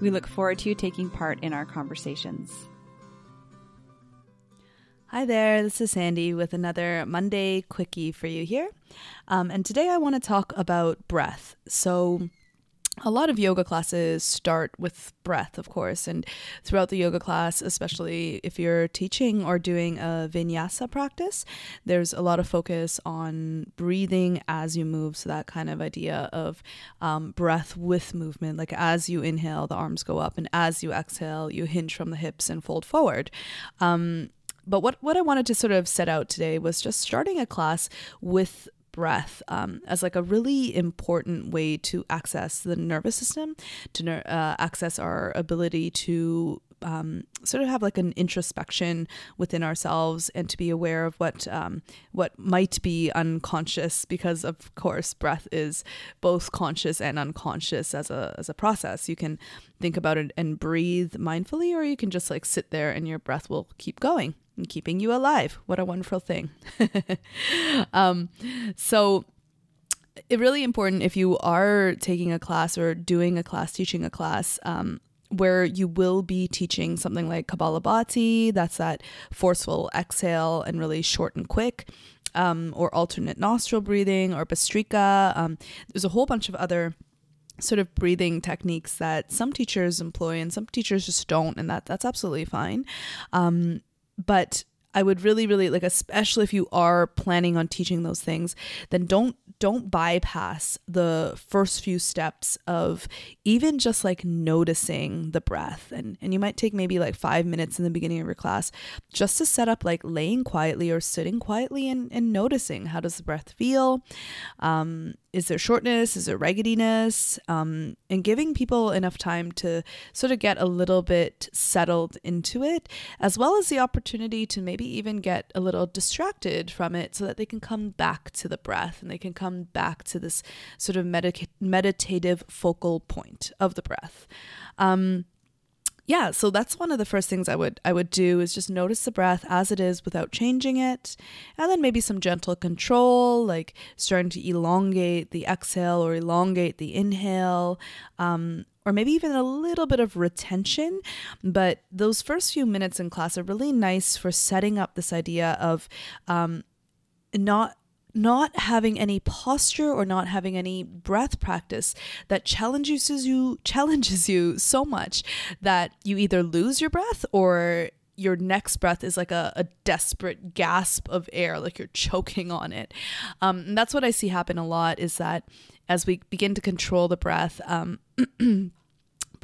We look forward to you taking part in our conversations. Hi there, this is Sandy with another Monday Quickie for you here. Um, and today I want to talk about breath. So, a lot of yoga classes start with breath, of course, and throughout the yoga class, especially if you're teaching or doing a vinyasa practice, there's a lot of focus on breathing as you move. So, that kind of idea of um, breath with movement, like as you inhale, the arms go up, and as you exhale, you hinge from the hips and fold forward. Um, but what, what I wanted to sort of set out today was just starting a class with breath um, as like a really important way to access the nervous system, to uh, access our ability to um, sort of have like an introspection within ourselves and to be aware of what um, what might be unconscious because of course breath is both conscious and unconscious as a as a process you can think about it and breathe mindfully or you can just like sit there and your breath will keep going and keeping you alive. What a wonderful thing. um, so, it really important if you are taking a class or doing a class, teaching a class, um, where you will be teaching something like Kapalabhati, that's that forceful exhale and really short and quick, um, or alternate nostril breathing, or Bhastrika. Um, there's a whole bunch of other sort of breathing techniques that some teachers employ and some teachers just don't, and that that's absolutely fine. Um, but I would really, really like, especially if you are planning on teaching those things, then don't don't bypass the first few steps of even just like noticing the breath. And and you might take maybe like five minutes in the beginning of your class just to set up like laying quietly or sitting quietly and, and noticing how does the breath feel. Um, is there shortness? Is there raggediness? Um, and giving people enough time to sort of get a little bit settled into it, as well as the opportunity to maybe even get a little distracted from it so that they can come back to the breath and they can come back to this sort of meditative focal point of the breath. Um, yeah so that's one of the first things i would i would do is just notice the breath as it is without changing it and then maybe some gentle control like starting to elongate the exhale or elongate the inhale um, or maybe even a little bit of retention. But those first few minutes in class are really nice for setting up this idea of um, not not having any posture or not having any breath practice that challenges you challenges you so much that you either lose your breath or your next breath is like a, a desperate gasp of air like you're choking on it. Um, and that's what i see happen a lot is that as we begin to control the breath um,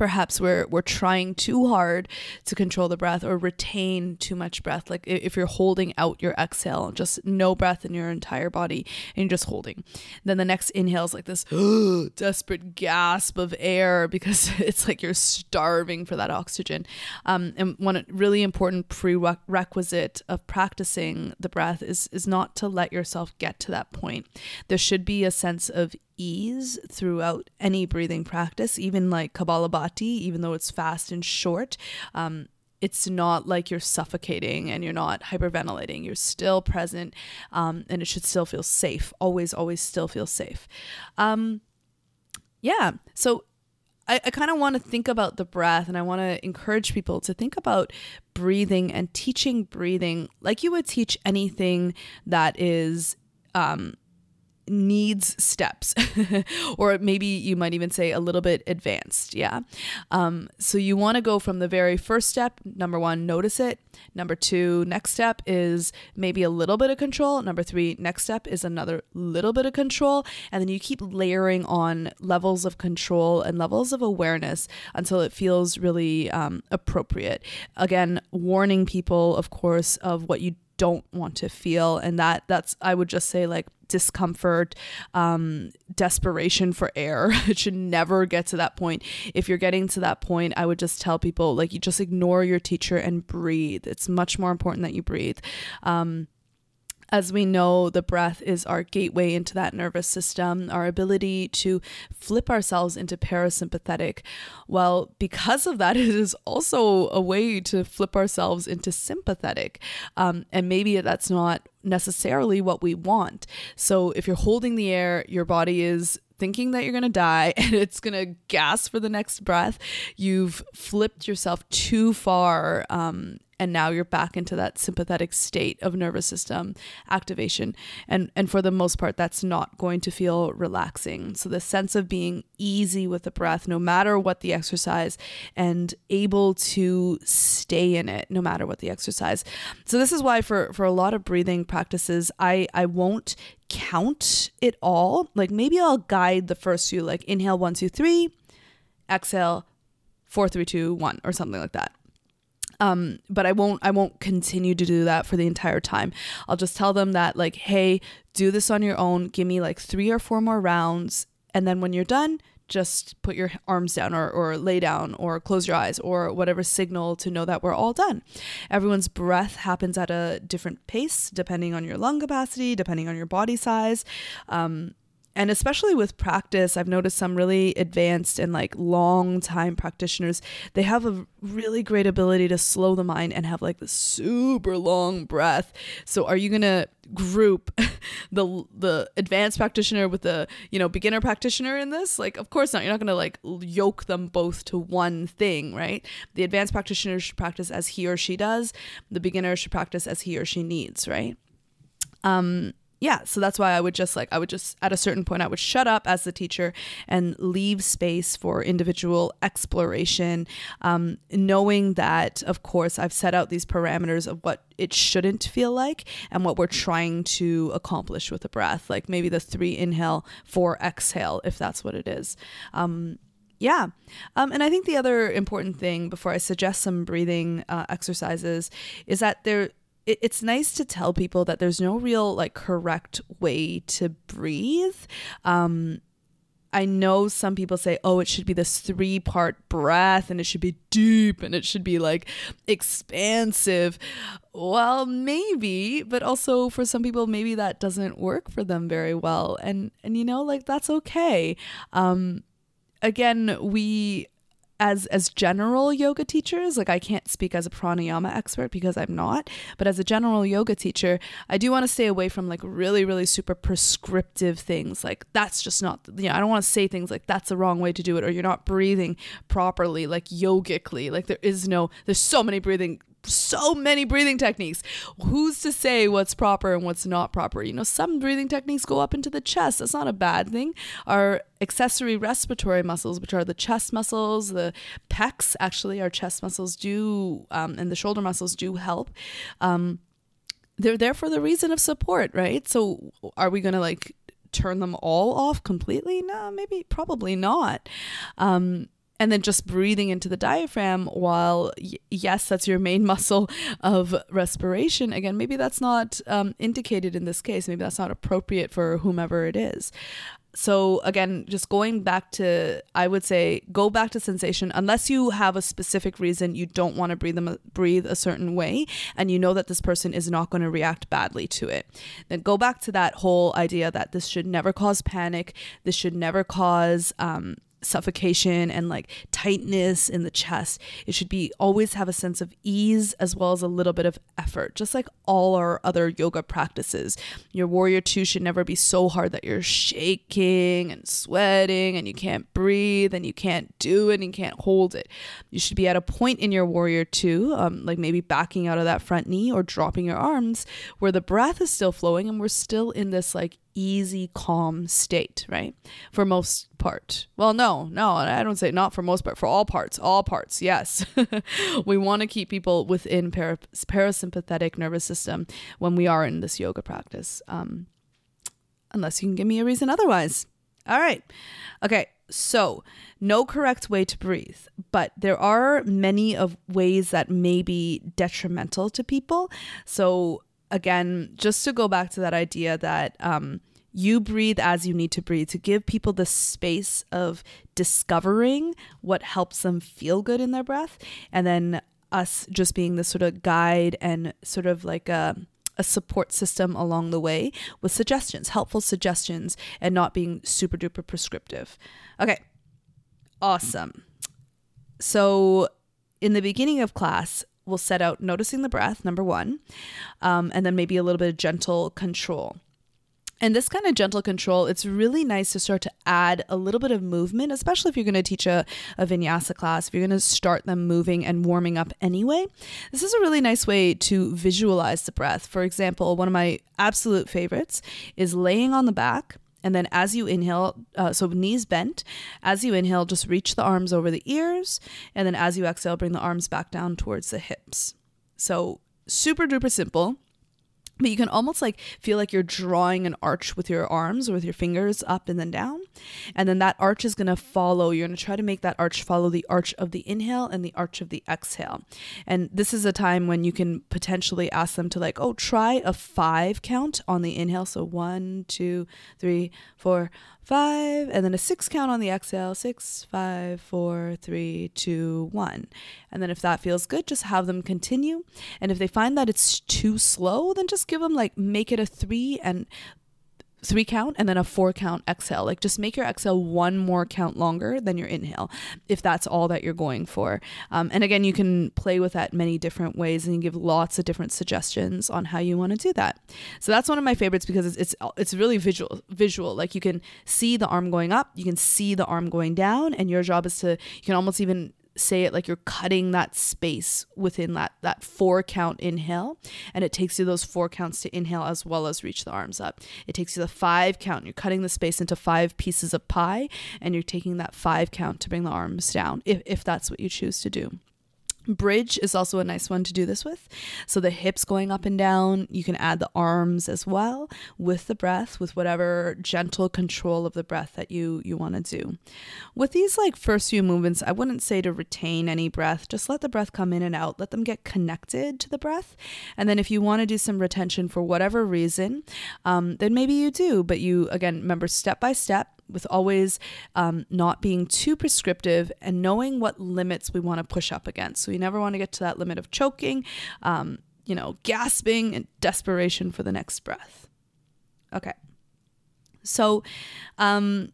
perhaps we're we're trying too hard to control the breath or retain too much breath. Like if you're holding out your exhale just no breath in your entire body and you're just holding. Then the next inhale is like this desperate gasp of air because it's like you're starving for that oxygen. Um, and one really important prerequisite of practicing the breath is is not to let yourself get to that point. There should be a sense of ease throughout any breathing practice, even like Kapalabhati, even though it's fast and short. Um, it's not like you're suffocating and you're not hyperventilating. You're still present, um, and it should still feel safe. Always, always still feel safe. Um, yeah. So I, I kind of want to think about the breath and I want to encourage people to think about breathing and teaching breathing like you would teach anything that is um, needs steps. Or maybe you might even say a little bit advanced yeah? Um, so you want to go from the very first step number one notice it. Number two next step is maybe a little bit of control. Number three next step is another little bit of control. And then you keep layering on levels of control and levels of awareness until it feels really um, appropriate. Again warning people of course of what you don't want to feel. And that that's i would just say like discomfort, um, desperation for air. it should never get to that point. If you're getting to that point, I would just tell people like you just ignore your teacher and breathe. It's much more important that you breathe. Um, as we know, the breath is our gateway into that nervous system, our ability to flip ourselves into parasympathetic. Well, because of that, it is also a way to flip ourselves into sympathetic. Um, and maybe that's not necessarily what we want. So if you're holding the air, your body is thinking that you're going to die and it's going to gasp for the next breath, you've flipped yourself too far um, and now you're back into that sympathetic state of nervous system activation. And and for the most part that's not going to feel relaxing. So the sense of being easy with the breath no matter what the exercise and able to stay in it no matter what the exercise. So this is why for for a lot of breathing practices i i won't count it all. Like maybe i'll guide the first few like inhale one two three exhale four three two one or something like that um, but I won't I won't continue to do that for the entire time. I'll just tell them that like, hey, do this on your own. Give me like three or four more rounds, and then when you're done, just put your arms down or, or lay down or close your eyes or whatever signal to know that we're all done. Everyone's breath happens at a different pace depending on your lung capacity, depending on your body size. Um, and especially with practice i've noticed some really advanced and like long time practitioners they have a really great ability to slow the mind and have like the super long breath. So are you going to group the the advanced practitioner with the you know beginner practitioner in this? Like of course not. You're not going to like yoke them both to one thing right? The advanced practitioner should practice as he or she does. The beginner should practice as he or she needs right? Um yeah, so that's why I would just like, I would just, at a certain point, I would shut up as the teacher and leave space for individual exploration, um, knowing that, of course, I've set out these parameters of what it shouldn't feel like and what we're trying to accomplish with the breath, like maybe the three inhale, four exhale, if that's what it is. Um, yeah. Um, and I think the other important thing before I suggest some breathing uh, exercises is that there it, it's nice to tell people that there's no real like correct way to breathe. Um, I know some people say, oh, it should be this three part breath and it should be deep and it should be like expansive. Well, maybe, but also for some people, maybe that doesn't work for them very well. And, and you know, like that's okay. Um, again, we as as general yoga teachers like i can't speak as a pranayama expert because i'm not but as a general yoga teacher i do want to stay away from like really really super prescriptive things like that's just not you know i don't want to say things like that's the wrong way to do it or you're not breathing properly like yogically like there is no there's so many breathing so many breathing techniques. Who's to say what's proper and what's not proper? You know, some breathing techniques go up into the chest. That's not a bad thing. Our accessory respiratory muscles, which are the chest muscles, the pecs, actually, our chest muscles do, um, and the shoulder muscles do help. Um, they're there for the reason of support, right? So, are we going to like turn them all off completely? No, maybe, probably not. Um, and then just breathing into the diaphragm while yes that's your main muscle of respiration. Again maybe that's not um, indicated in this case. Maybe that's not appropriate for whomever it is. So again just going back to i would say go back to sensation. Unless you have a specific reason you don't want to breathe breathe a certain way and you know that this person is not going to react badly to it then go back to that whole idea that this should never cause panic. This should never cause um, suffocation and like tightness in the chest. It should be always have a sense of ease as well as a little bit of effort, just like all our other yoga practices. Your warrior two should never be so hard that you're shaking and sweating and you can't breathe and you can't do it and you can't hold it. You should be at a point in your warrior two, um, like maybe backing out of that front knee or dropping your arms, where the breath is still flowing and we're still in this like easy, calm state, right? For most part. Well, no, no, I don't say not for most part, for all parts, all parts, yes. we want to keep people within para- parasympathetic nervous system when we are in this yoga practice. Um, unless you can give me a reason otherwise. All right. Okay. So, no correct way to breathe, but there are many of ways that may be detrimental to people. So, again, just to go back to that idea that um, you breathe as you need to breathe to give people the space of discovering what helps them feel good in their breath and then us just being the sort of guide and sort of like a a support system along the way with suggestions, helpful suggestions, and not being super duper prescriptive. Okay, awesome. So, in the beginning of class, we'll set out noticing the breath, number one, um, and then maybe a little bit of gentle control. And this kind of gentle control, it's really nice to start to add a little bit of movement, especially if you're going to teach a, a vinyasa class, if you're going to start them moving and warming up anyway. This is a really nice way to visualize the breath. For example, one of my absolute favorites is laying on the back. And then as you inhale, uh, so knees bent, as you inhale, just reach the arms over the ears. And then as you exhale, bring the arms back down towards the hips. So super duper simple but you can almost like feel like you're drawing an arch with your arms or with your fingers up and then down. And then that arch is going to follow you're going to try to make that arch follow the arch of the inhale and the arch of the exhale. And this is a time when you can potentially ask them to like oh try a five count on the inhale. So one two three four five, and then a six count on the exhale six, five, four, three, two, one. And then if that feels good, just have them continue. And if they find that it's too slow, then just give them like make it a three and three count and then a four count exhale. Like just make your exhale one more count longer than your inhale if that's all that you're going for. Um, and again, you can play with that many different ways and give lots of different suggestions on how you want to do that. So that's one of my favorites because it's, it's it's really visual visual. Like you can see the arm going up, you can see the arm going down, and your job is to you can almost even say it like you're cutting that space within that that four count inhale and it takes you those four counts to inhale as well as reach the arms up. It takes you the five count. You're cutting the space into five pieces of pie and you're taking that five count to bring the arms down if, if that's what you choose to do Bridge is also a nice one to do this with. So the hips going up and down, you can add the arms as well with the breath, with whatever gentle control of the breath that you you want to do. With these like first few movements, I wouldn't say to retain any breath. Just let the breath come in and out. Let them get connected to the breath. And then if you want to do some retention for whatever reason, um, then maybe you do. But you again remember step by step with always um, not being too prescriptive and knowing what limits we want to push up against. So you never want to get to that limit of choking, um, you know, gasping and desperation for the next breath. Okay. So, um,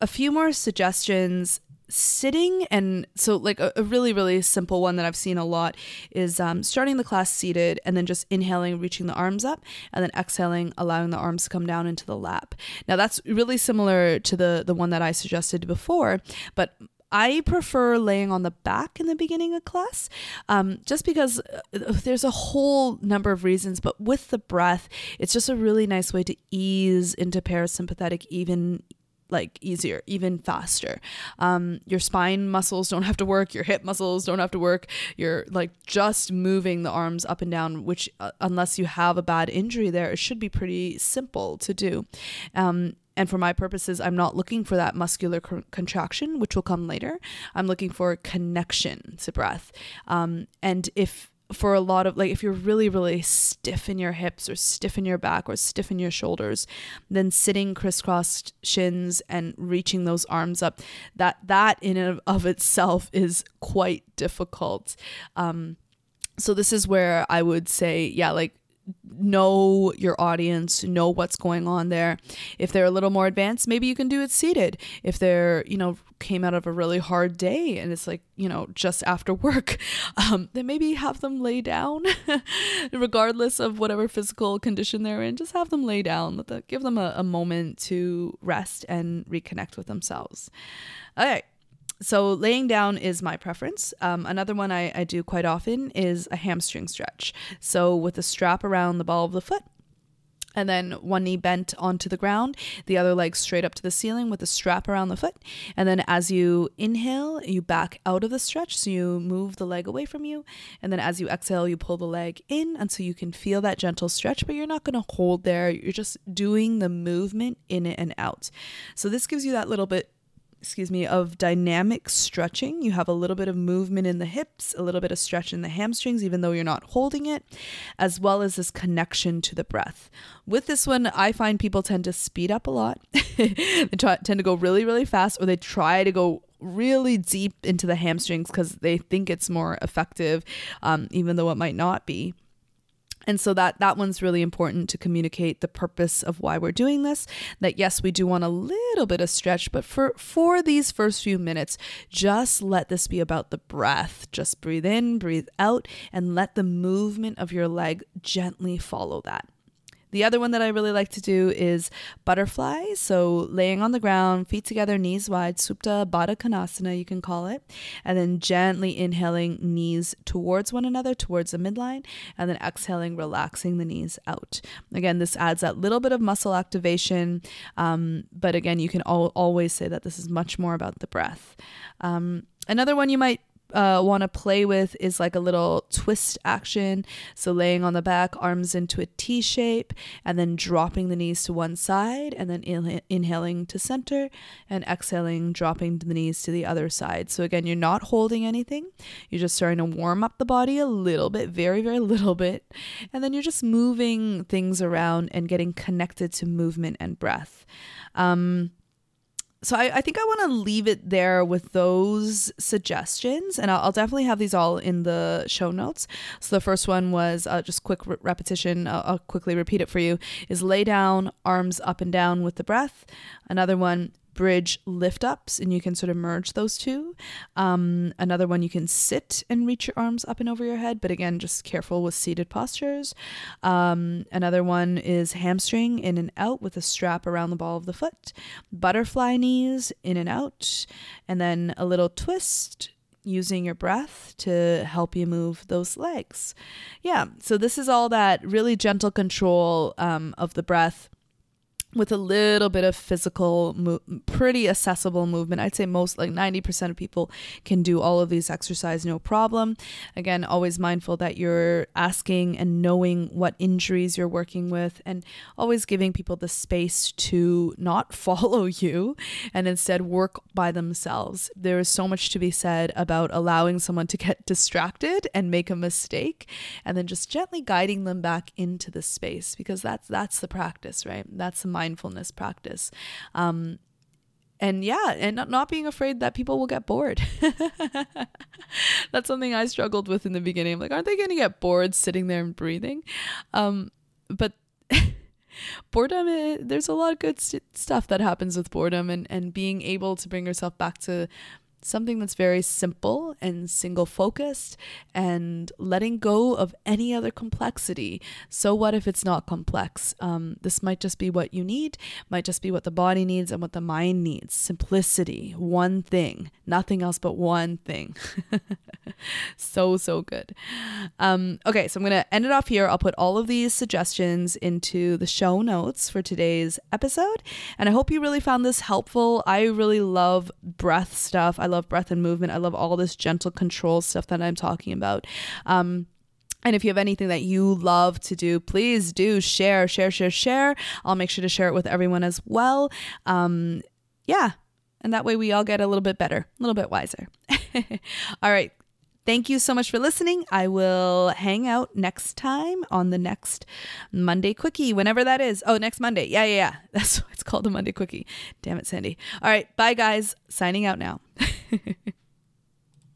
a few more suggestions sitting and so like a, a, really really simple one that i've seen a lot is um, starting the class seated and then just inhaling reaching the arms up and then exhaling allowing the arms to come down into the lap now that's really similar to the the one that i suggested before but I prefer laying on the back in the beginning of class, um, just because uh, there's a whole number of reasons. But with the breath, it's just a really nice way to ease into parasympathetic, even like easier, even faster. Um, your spine muscles don't have to work, your hip muscles don't have to work. You're like just moving the arms up and down, which, uh, unless you have a bad injury there, it should be pretty simple to do. Um, and for my purposes, I'm not looking for that muscular co- contraction, which will come later. I'm looking for connection to breath. Um, and if for a lot of like if you're really really stiff in your hips or stiff in your back or stiff in your shoulders then sitting crisscrossed shins and reaching those arms up that that in and of itself is quite difficult. Um so this is where i would say yeah like know your audience, know what's going on there. If they're a little more advanced, maybe you can do it seated. If they're, you know, came out of a really hard day and it's like, you know, just after work, um, then maybe have them lay down, regardless of whatever physical condition they're in. Just have them lay down. Let the, give them a, a moment to rest and reconnect with themselves. Okay, so laying down is my preference. Um, another one I, I do quite often is a hamstring stretch. So with a strap around the ball of the foot, and then one knee bent onto the ground, the other leg straight up to the ceiling with a strap around the foot. And then as you inhale, you back out of the stretch, so you move the leg away from you. And then as you exhale, you pull the leg in until you can feel that gentle stretch, but you're not going to hold there. You're just doing the movement in and out. So this gives you that little bit excuse me, of dynamic stretching. You have a little bit of movement in the hips, a little bit of stretch in the hamstrings, even though you're not holding it, as well as this connection to the breath. With this one, I find people tend to speed up a lot. they try, tend to go really, really fast, or they try to go really deep into the hamstrings because they think it's more effective, um, even though it might not be. And so that that one's really important to communicate the purpose of why we're doing this. That yes, we do want a little bit of stretch, but for for these first few minutes, just let this be about the breath. Just breathe in, breathe out, and let the movement of your leg gently follow that. The other one that I really like to do is butterfly. So laying on the ground, feet together, knees wide, Supta Baddha Konasana, you can call it. And then gently inhaling knees towards one another, towards the midline, and then exhaling, relaxing the knees out. Again, this adds that little bit of muscle activation. Um, but again, you can al- always say that this is much more about the breath. Um, another one you might uh, want to play with is like a little twist action. So laying on the back, arms into a T shape, and then dropping the knees to one side, and then inha- inhaling to center, and exhaling, dropping the knees to the other side. So again, you're not holding anything. You're just starting to warm up the body a little bit, very, very little bit. And then you're just moving things around and getting connected to movement and breath. Um, so I, I, think I want to leave it there with those suggestions, and I'll, I'll, definitely have these all in the show notes. So the first one was uh, just quick re- repetition. I'll, I'll quickly repeat it for you: is lay down, arms up and down with the breath. Another one: bridge lift ups, and you can sort of merge those two. Um, another one, you can sit and reach your arms up and over your head, but again, just careful with seated postures. Um, another one is hamstring in and out with a strap around the ball of the foot, butterfly knees in and out, and then a little twist using your breath to help you move those legs. Yeah, so this is all that really gentle control um, of the breath with a little bit of physical, mo- pretty accessible movement. I'd say most, like 90% of people can do all of these exercise no problem. Again, always mindful that you're asking and knowing what injuries you're working with, and always giving people the space to not follow you and instead work by themselves. There is so much to be said about allowing someone to get distracted and make a mistake, and then just gently guiding them back into the space because that's that's the practice, right? That's the mindfulness practice. Um, and yeah, and not, not being afraid that people will get bored. That's something I struggled with in the beginning. I'm like, aren't they going to get bored sitting there and breathing? Um, but boredom, eh, there's a lot of good st- stuff that happens with boredom, and, and being able to bring yourself back to something that's very simple and single focused and letting go of any other complexity. So, what if it's not complex? Um, this might just be what you need, might just be what the body needs and what the mind needs. Simplicity, one thing, nothing else but one thing. so, so good. Um, okay, so I'm to end it off here. I'll put all of these suggestions into the show notes for today's episode. And I hope you really found this helpful. I really love breath stuff. I love breath and movement. I love all this gentle control stuff that I'm talking about. Um, and if you have anything that you love to do, please do share, share, share, share. I'll make sure to share it with everyone as well. Um, yeah. And that way we all get a little bit better, a little bit wiser. all right. Thank you so much for listening. I will hang out next time on the next Monday Quickie, whenever that is. Oh, next Monday. Yeah, yeah, yeah. That's it's called a Monday Quickie. Damn it, Sandy. All right. Bye, guys. Signing out now.